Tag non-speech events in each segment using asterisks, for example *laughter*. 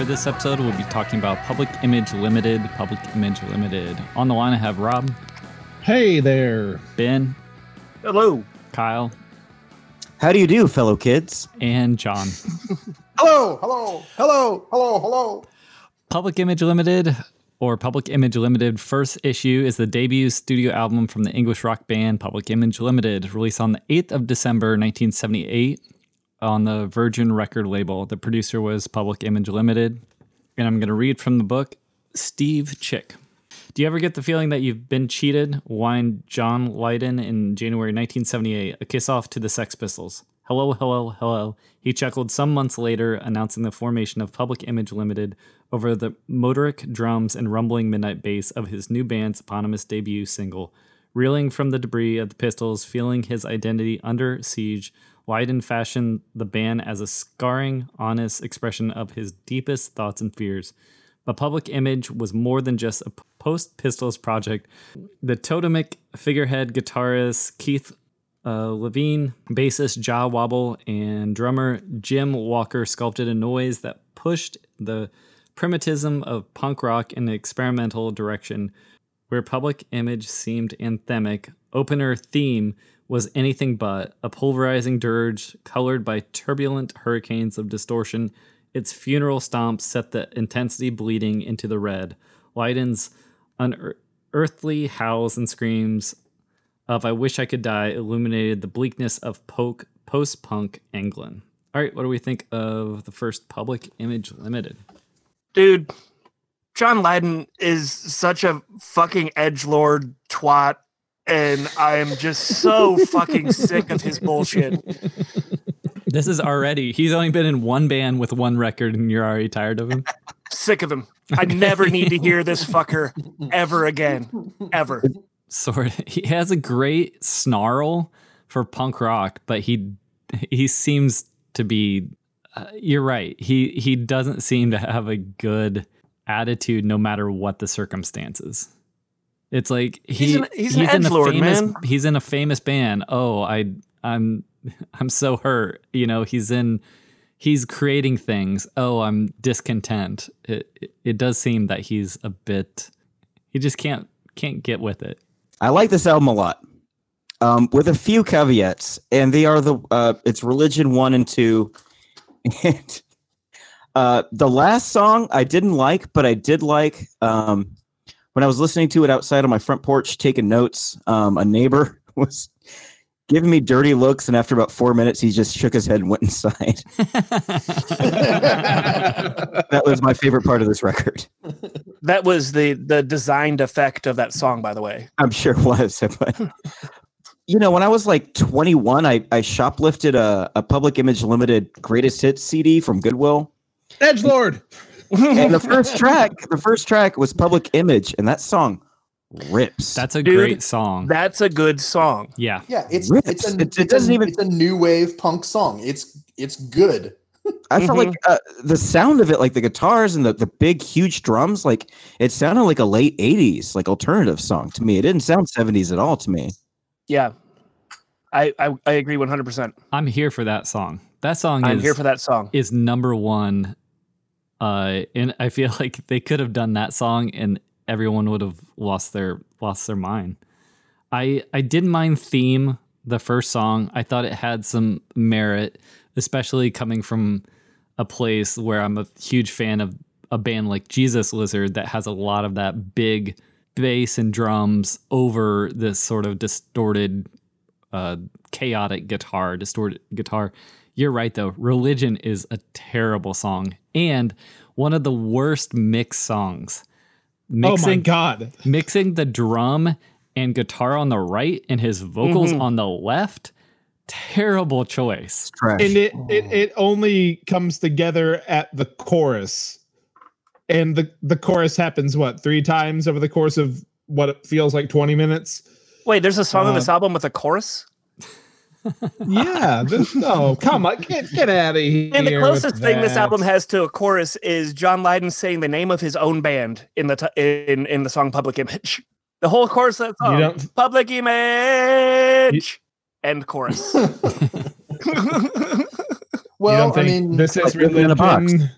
For this episode, we'll be talking about Public Image Limited. Public Image Limited. On the line, I have Rob, Hey there. Ben, Hello. Kyle, How do you do, fellow kids? and John. *laughs* Hello, hello, hello, hello, hello. Public Image Limited, or Public Image Limited, first issue is the debut studio album from the English rock band Public Image Limited, released on the 8th of December 1978 on the Virgin record label. The producer was Public Image Limited. And I'm going to read from the book Steve Chick. Do you ever get the feeling that you've been cheated? Whined John Lydon in January 1978, a kiss off to the Sex Pistols. Hello, hello, hello. He chuckled some months later, announcing the formation of Public Image Limited over the motorik drums and rumbling midnight bass of his new band's eponymous debut single. Reeling from the debris of the Pistols, feeling his identity under siege, Lydon fashioned the band as a scarring, honest expression of his deepest thoughts and fears. But Public Image was more than just a post Pistols project. The totemic figurehead guitarist Keith uh, Levene, bassist Jah Wobble, and drummer Jim Walker sculpted a noise that pushed the primitivism of punk rock in an experimental direction where public image seemed anthemic, opener theme was anything but a pulverizing dirge colored by turbulent hurricanes of distortion. Its funeral stomp set the intensity bleeding into the red. Lydon's unearthly howls and screams of I Wish I Could Die illuminated the bleakness of poke, post punk England. All right, what do we think of the first Public Image Limited? Dude, John Lydon is such a fucking edge lord twat, and I am just so fucking sick of his bullshit. This is already, he's only been in one band with one record and you're already tired of him. Sick of him. I never need to hear this fucker ever again. Ever. Sort of, he has a great snarl for punk rock, but he he seems to be uh, you're right. He he doesn't seem to have a good attitude no matter what the circumstances. It's like he He's an- he's an in a edgelord, famous man. he's in a famous band. Oh, I I'm *laughs* I'm so hurt. You know, he's in he's creating things. Oh, I'm discontent. It it, it does seem that he's a bit he just can't can't get with it. I like this album a lot, um, with a few caveats, and they are the uh, it's religion one and two, *laughs* and uh, the last song I didn't like, but I did like um, when I was listening to it outside on my front porch taking notes. Um, a neighbor *laughs* was giving me dirty looks, and after about four minutes, he just shook his head and went *laughs* inside. that was my favorite part of this record. That was the the designed effect of that song, by the way. I'm sure it was. *laughs* But you know, when I was like 21, I, I shoplifted a, a Public Image Limited Greatest Hits CD from Goodwill, Edge Lord. And the *laughs* first track, the first track was Public Image, and that song rips. That's a Dude, great song. That's a good song. yeah. Yeah, it's Rips. it's a, It- it it's, doesn't a, even- it's a new wave punk song. It's it's good. I felt like uh, the sound of it, like the guitars and the, the big, huge drums, like it sounded like a late 80s, like alternative song to me. It didn't sound 70s at all to me. Yeah. I I, I agree 100%. I'm here for that song. That song I'm is here for that song. is number one. Uh, and I feel *laughs* like they could have done that song, and everyone would have lost their lost their mind. I I didn't mind theme the first song. I thought it had some merit, especially coming from a place where I'm a huge fan of a band like Jesus Lizard that has a lot of that big bass and drums over this sort of distorted, uh, chaotic guitar, distorted guitar. You're right though. Religion is a terrible song and one of the worst mix songs. Oh my Mixing god. mixing the drum and guitar on the right and his vocals on the left. Terrible choice. Trash. And it, it it only comes together at the chorus. And the the chorus happens what, 3 times over the course of what it feels like 20 minutes? Wait, there's a song on Uh, this album with a chorus? Yeah, this, no, come on, get get out of here. And the closest thing this album has to a chorus is John Lydon saying the name of his own band in the t- in in the song "Public Image." The whole chorus of that song, don't- "Public Image," end chorus. *laughs* *laughs* Well, I mean, this is like living in a box. religion.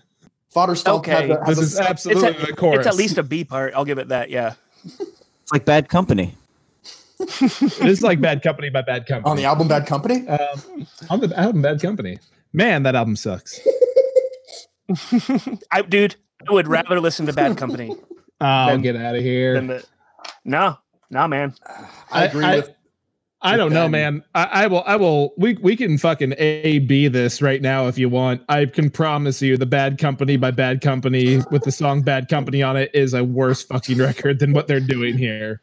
Fodder Stomp Okay, had the, has This a is absolutely it's, the chorus. it's at least a B part. I'll give it that. Yeah. It's like bad company. It is like Bad Company by Bad Company. on the album Bad Company. Um, on the album Bad Company. Man, that album sucks. I, dude, I would rather listen to Bad Company *laughs* Oh, Then- get out of here. the. No, no, man. I agree I- with. I don't know, man. I, I will. I will. We we can fucking a b this right now if you want. I can promise you, the Bad Company by Bad Company with the song Bad Company on it is a worse fucking record than what they're doing here.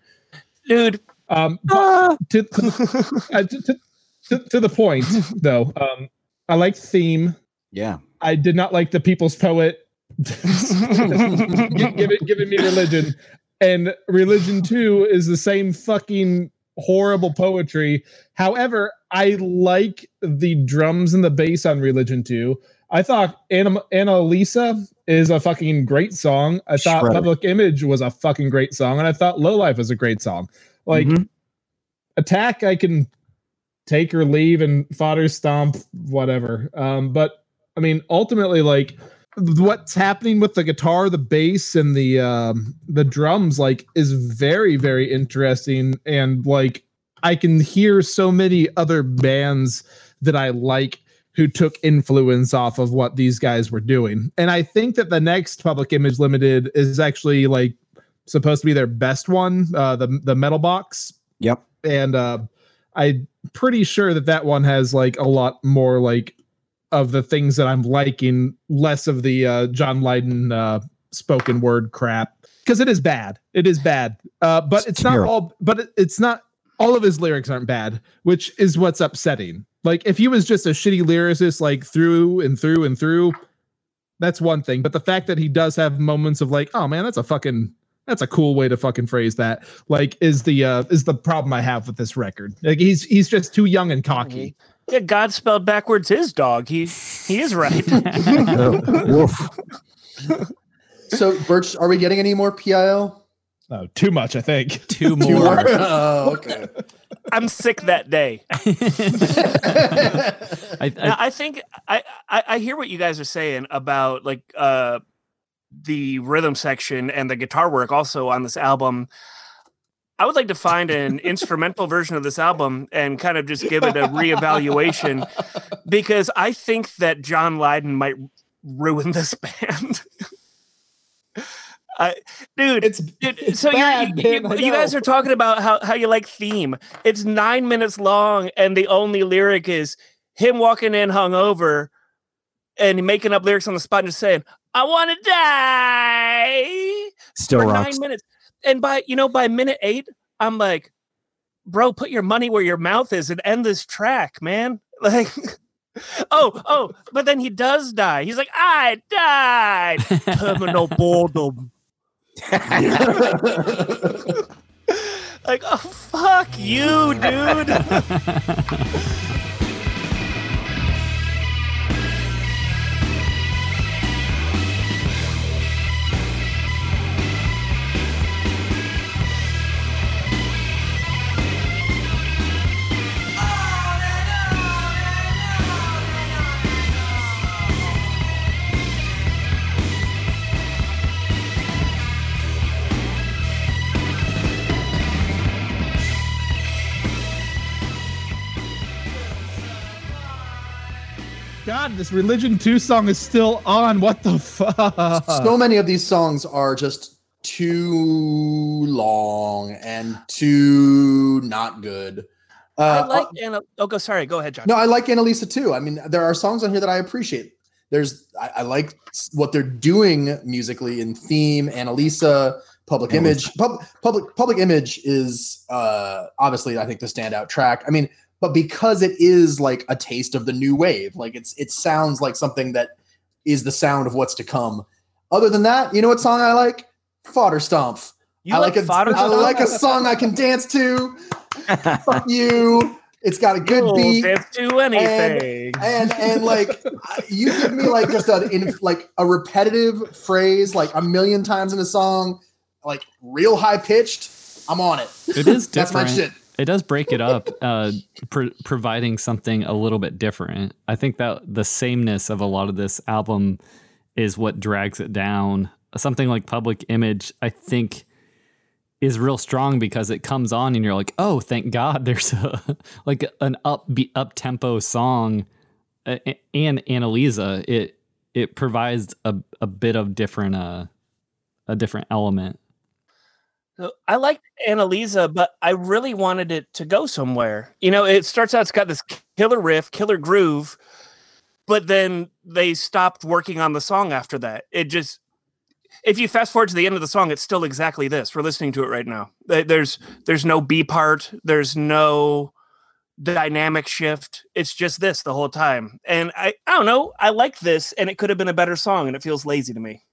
Dude, Um, but to to the, *laughs* uh, to, to, to, to the point *laughs* though. Um, I like theme. Yeah. I did not like the People's Poet. *laughs* Gi- give it, giving me religion, and religion two is the same fucking horrible poetry. However, I like the drums and the bass on religion two. I thought Annalisa is a fucking great song. I thought Shredder. Public Image was a fucking great song, and I thought Low Life is a great song. Like Mhm. Attack, I can take or leave, and Fodder Stomp, whatever. Um, but I mean, ultimately, like what's happening with the guitar, the bass, and the um, the drums, like, is very, very interesting. And like, I can hear so many other bands that I like who took influence off of what these guys were doing. And I think that the next Public Image Limited is actually like supposed to be their best one, uh, the the Metal Box. Yep. and uh i'm pretty sure that that one has like a lot more like of the things that i'm liking less of the uh john lydon uh spoken word crap. Because it is bad. It is bad. Uh but It's it's, not all but it, it's not all of his lyrics aren't bad which is what's upsetting. Like if he was just a shitty lyricist like through and through and through that's one thing. But the fact that he does have moments of like oh man that's a fucking that's a cool way to fucking phrase that like is the uh is the problem i have with this record like he's he's just too young and cocky yeah, God spelled backwards his dog. He he is right. *laughs* *laughs* Uh. So, Birch, are we getting any more PIL? oh too much i think *laughs* Two Two more. more? oh, okay. I'm sick that day. I, Now, I, I think I, I I hear what you guys are saying about like uh the rhythm section and the guitar work also on this album. I would like to find an *laughs* instrumental version of this album and kind of just give it a reevaluation *laughs* because I think that John Lydon might ruin this band. *laughs* I, dude, it's Dude, so bad, you, man, you guys are talking about how, how you like theme. It's nine minutes long, and the only lyric is him walking in hungover and making up lyrics on the spot and just saying, I want to die Still for rocks. nine minutes. And by you know, by minute eight, I'm like, bro, put your money where your mouth is and end this track, man. *laughs* Like Oh, oh, but then he does die. He's like, I died. *laughs* Terminal boredom. *laughs* Like, oh fuck you, dude. God, this Religion 2 song is still on. What the fuck? so many of these songs are just too long and too not good. Uh, I like Anna. Oh, go. Sorry. Go ahead, John. No, I like Annalisa too. I mean, there are songs on here that I appreciate. There's, I, I like what they're doing musically in theme. Annalisa, Public Image, pub, public Public Image is uh, obviously I think the standout track. I mean, but because it is like a taste of the new wave, like it's it sounds like something that is the sound of what's to come. Other than that, you know what song I like? Fodder Stomp. you I like, a, fodder I like a song I can dance to. Fuck you. It's got a *laughs* good You'll beat dance to anything. and and like you give me like just a in like a repetitive phrase like a million times in a song, like real high pitched. I'm on it. It is *laughs* That's my shit. It does break it up, uh, pro- providing something a little bit different. I think that the sameness of a lot of this album is what drags it down. Something like Public Image, I think, is real strong because it comes on and you're like, oh, thank God, there's a *laughs* like an upbeat, up tempo song. And Annalisa, it it provides a, a bit of different uh a different element. So I liked Annalisa, but I really wanted it to go somewhere. You know, it starts out, it's got this killer riff, killer groove, but then they stopped working on the song after that. It just, if you fast forward to the end of the song, it's still exactly this. We're listening to it right now. There's there's no B part. There's no dynamic shift. It's just this the whole time. And I I don't know. I like this, and it could have been a better song, and it feels lazy to me.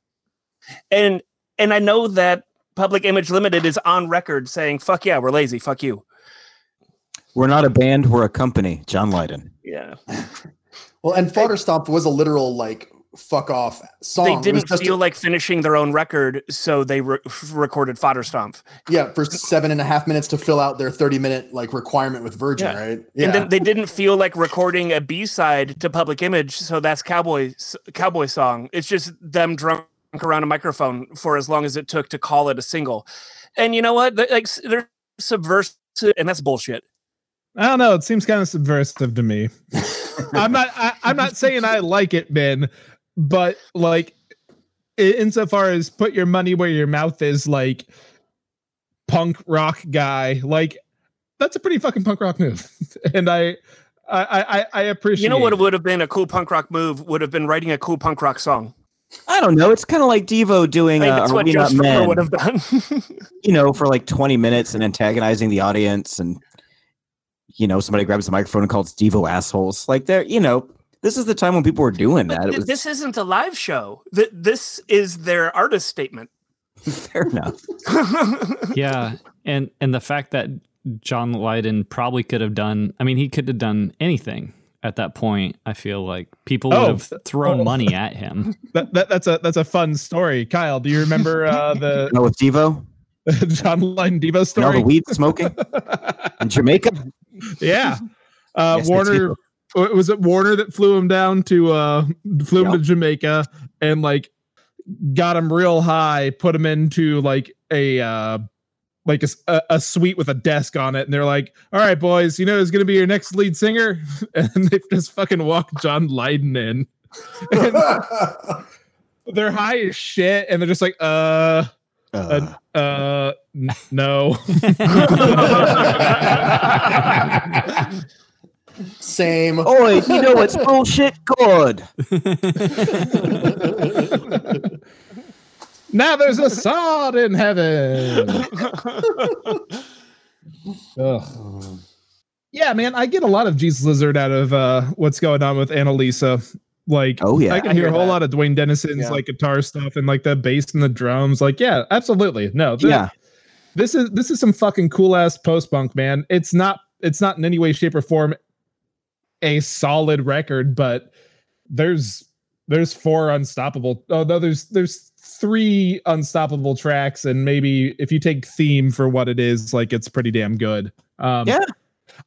And and I know that Public Image Limited is on record saying, "Fuck yeah, we're lazy. Fuck you." We're not a band, we're a company. John Lydon. Yeah, *laughs* Well, and Fodder Stomp was a literal like fuck off song. they It was didn't just a- feel like finishing their own record, so they re- recorded Fodder Stomp. yeah for seven and a half minutes to fill out their 30 minute like requirement with Virgin, Yeah. right? And then they didn't feel like recording a B side to Public Image, so that's Cowboy Cowboy song. It's just them drunk around a microphone for as long as it took to call it a single. And you know what? They're, like they're subversive, and that's bullshit. I don't know. It seems kind of subversive to me. *laughs* I'm not. I, I'm not saying I like it, Ben, but like, insofar as put your money where your mouth is, like punk rock guy, like that's a pretty fucking punk rock move, *laughs* and I, I, I, I appreciate. It. You know what it. would have been a cool punk rock move? Would have been writing a cool punk rock song. I don't know. It's kind of like Devo doing I think uh, what We Not Men, would have done. *laughs* you know, for like 20 minutes and antagonizing the audience. And, you know, somebody grabs the microphone and calls Devo assholes. Like, they're, you know, this is the time when people were doing that. But It th- was this isn't a live show. Th- This is their artist statement. *laughs* fair enough. *laughs* yeah and and the fact that john lydon probably could have done i mean he could have done anything at that point i feel like people would Oh, have thrown oh. money at him *laughs* That, that, that's a that's a fun story, Kyle. Do you remember uh, *laughs* the You know, with Devo *laughs* John Lydon Devo and all story? the weed smoking in Jamaica. yeah. Uh, Yes, Warner was it Warner that flew him down to uh flew him to Jamaica and like got him real high, put him into like a uh like a suite with a desk on it, and they're like, "All right, boys, you know who's gonna be your next lead singer?" *laughs* And they just fucking walk John Lydon in. *laughs* And *laughs* they're high as shit, and they're just like, "Uh, Uh, uh, n- no." Same. Oi, you know it's bullshit good. Now there's a sword in heaven. *laughs* Ugh. Yeah, man, I get a lot of Jesus Lizard out of uh, what's going on with Annalisa. Like, Oh, yeah. I can I hear, hear a whole that. lot of Duane Denison's Yeah. like guitar stuff and like the bass and the drums. Like, yeah, absolutely. No, th- Yeah. this is this is some fucking cool ass post punk, man. It's not it's not in any way, shape, or form a solid record, but there's there's four unstoppable. Oh no, there's there's three unstoppable tracks, and maybe if you take theme for what it is, like it's pretty damn good. Um, Yeah.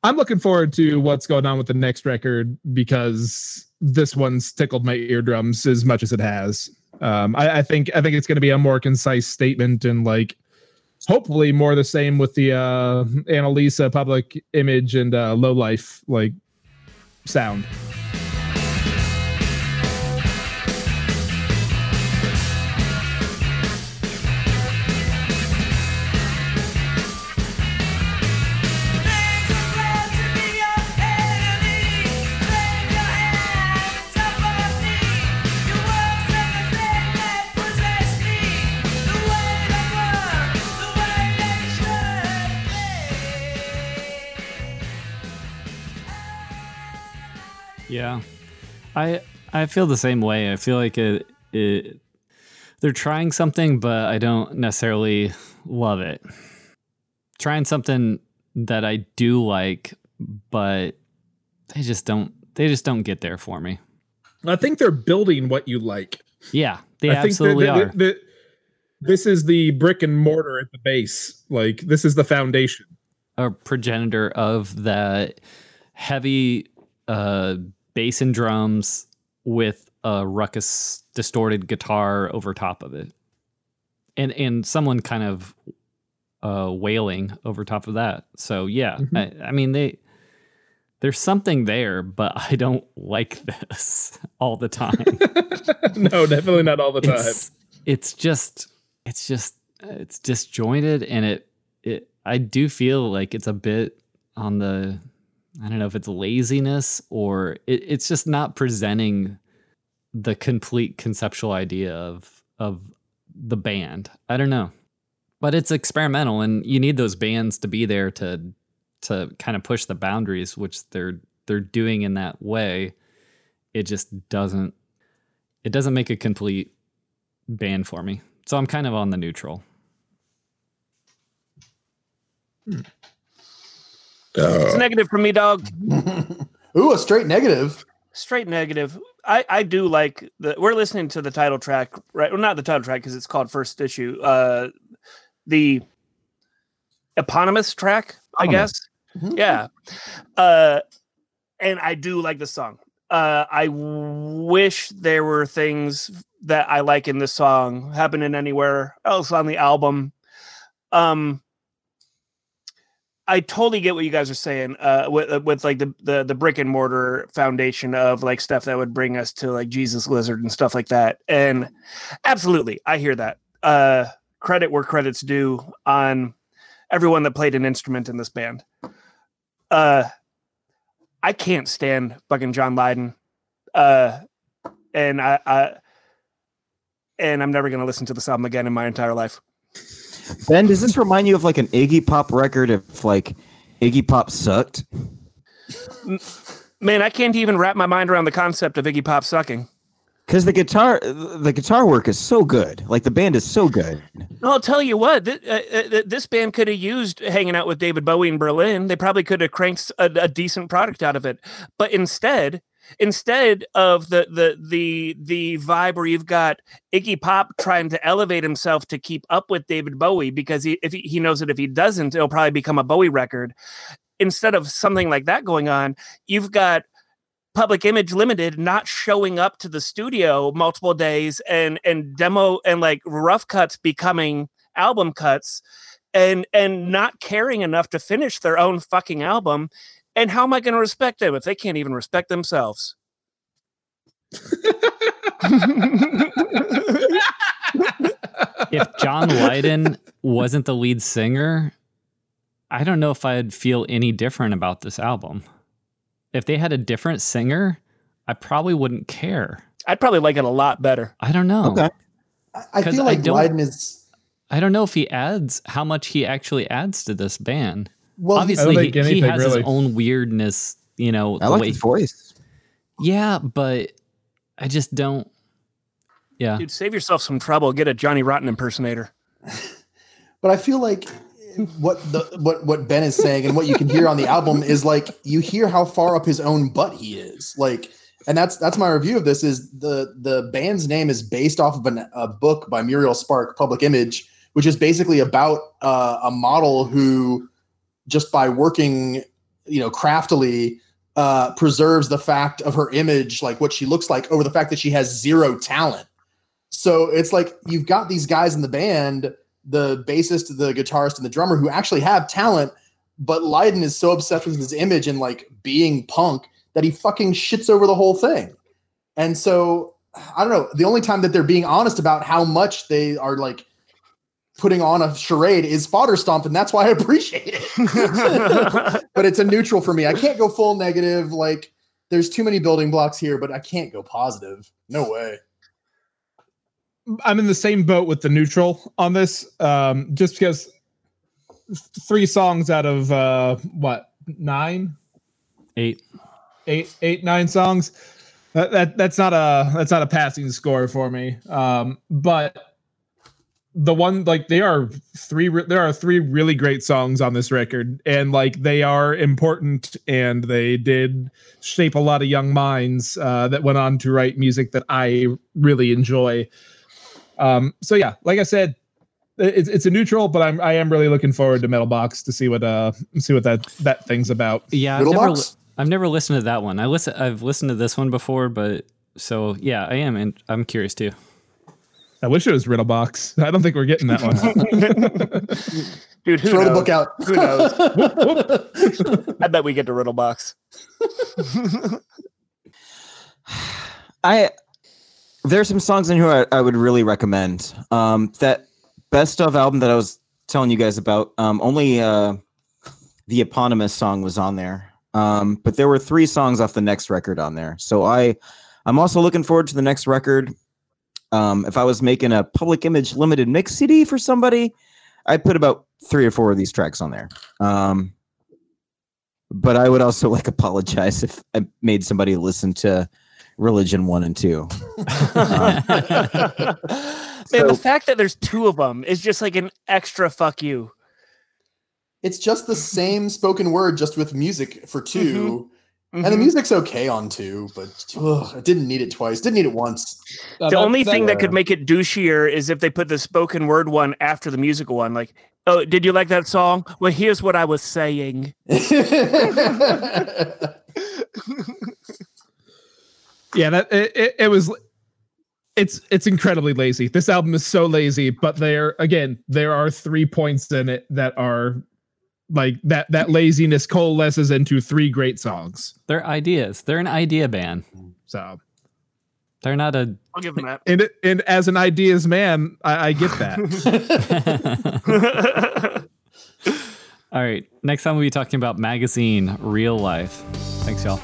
I'm looking forward to what's going on with the next record because this one's tickled my eardrums as much as it has. Um, I, I think I think it's going to be a more concise statement and like hopefully more the same with the uh, Annalisa public image and uh, low life like sound. I I feel the same way. I feel like it, it they're trying something, but I don't necessarily love it. Trying something that I do like, but they just don't they just don't get there for me. I think they're building what you like. Yeah, they I think absolutely that- are. that- that- this is the brick and mortar at the base. Like this is the foundation. a progenitor of that heavy uh, bass and drums with a ruckus distorted guitar over top of it, and and someone kind of uh, wailing over top of that. So yeah, Mhm. I, I mean they there's something there, but I don't like *laughs* this all the time. *laughs* no, definitely not all the time. it's it's just it's just it's disjointed and it it I do feel like it's a bit on the I don't know if it's laziness or it, it's just not presenting the complete conceptual idea of of the band. I don't know. But it's experimental and you need those bands to be there to to kind of push the boundaries which they're they're doing in that way. It just doesn't it doesn't make a complete band for me. So I'm kind of on the neutral. Hmm. It's negative for me, dog. *laughs* Ooh, a straight negative. Straight negative. I, I do like the. We're listening to the title track, right? Well, not the title track because it's called First Issue. Uh, the eponymous track, I Eponymous. guess. Mhm. Yeah. Uh, and I do like the song. Uh, I wish there were things that I like in this song happening anywhere else on the album. Um, I totally get what you guys are saying. Uh, with uh, with like the, the the brick and mortar foundation of like stuff that would bring us to like Jesus Lizard and stuff like that. And absolutely, I hear that. Uh, credit where credit's due on everyone that played an instrument in this band. Uh, I can't stand fucking John Lydon. Uh, and I, I and I'm never gonna listen to this album again in my entire life. Ben, does this remind you of like an Iggy Pop record if like Iggy Pop sucked? Man, I can't even wrap my mind around the concept of Iggy Pop sucking. Because the guitar, the guitar work is so good. Like the band is so good. I'll tell you what, th- uh, uh, th- this band could have used hanging out with David Bowie in Berlin. They probably could have cranked a, a decent product out of it. But instead, instead of the the the the vibe where you've got Iggy Pop trying to elevate himself to keep up with David Bowie because he if he, he knows that if he doesn't, it'll probably become a Bowie record. Instead of something like that going on, you've got Public Image Limited not showing up to the studio multiple days and and demo and like rough cuts becoming album cuts and and not caring enough to finish their own fucking album. And how am I going to respect them if they can't even respect themselves? *laughs* If John Lydon wasn't the lead singer, I don't know if I'd feel any different about this album. If they had a different singer, I probably wouldn't care. I'd probably like it a lot better. I don't know. Okay. I, I 'Cause feel like don't- Lydon is I don't know if he adds how much he actually adds to this band. Well. Obviously, think he, he has really. his own weirdness, you know. I the like way- his voice. Yeah, but I just don't. Yeah. Dude, save yourself some trouble. Get a Johnny Rotten impersonator. *laughs* but I feel like what the what what Ben is saying and what you can hear on the album is like you hear how far up his own butt he is. Like, and that's that's my review of this. Is the the band's name is based off of an, a book by Muriel Spark, Public Image, which is basically about uh, a model who just by working, you know, craftily. Uh, preserves the fact of her image, like what she looks like, over the fact that she has zero talent. So it's like you've got these guys in the band the bassist, the guitarist, and the drummer who actually have talent, but Lydon is so obsessed with his image and like being punk that he fucking shits over the whole thing. And so I don't know. The only time that they're being honest about how much they are like putting on a charade is fodder stomp, and that's why I appreciate it. *laughs* but it's a neutral for me. I can't go full negative. Like there's too many building blocks here, but I can't go positive. No way. I'm in the same boat with the neutral on this, um, just because three songs out of uh, what nine, Eight. eight, eight, nine songs. That, that that's not a that's not a passing score for me. Um, but the one like they are three re- there are three really great songs on this record and like they are important and they did shape a lot of young minds uh, that went on to write music that I really enjoy. Um, so yeah, like I said, it's it's a neutral, but I'm I am really looking forward to Metal Box to see what uh see what that that thing's about. Yeah, I've never, li- I've never listened to that one. I listen. I've listened to this one before, but so yeah, I am, and I'm curious too. I wish it was Riddle Box. I don't think we're getting that one. *laughs* Dude, who Throw the book out. Who knows? *laughs* I bet we get to Riddle Box. *laughs* I there's some songs in here I, I would really recommend. Um, that best of album that I was telling you guys about. Um, only uh, the eponymous song was on there. Um, but there were three songs off the next record on there. So I, I'm also looking forward to the next record. Um, if I was making a public image limited mix CD for somebody, I'd put about three or four of these tracks on there. Um, but I would also like apologize if I made somebody listen to Religion one and two. *laughs* Man, So- the fact that there's two of them is just like an extra fuck you. It's just the same spoken word, just with music for 2 And the Mhm. music's okay on two, but ugh, I didn't need it twice. Didn't need it once. The only thing that could make it douchier is if they put the spoken word one after the musical one. Like, oh, did you like that song? Well, here's what I was saying. *laughs* yeah that it, it, it was it's it's incredibly lazy this album is so lazy but there again there are three points in it that are like that that laziness coalesces into three great songs They're ideas. They're an idea band. so They're not a. I'll give them that. and it, and as an ideas man i, I get that *laughs* *laughs* All right. Next time we'll be talking about magazine real life. Thanks, y'all.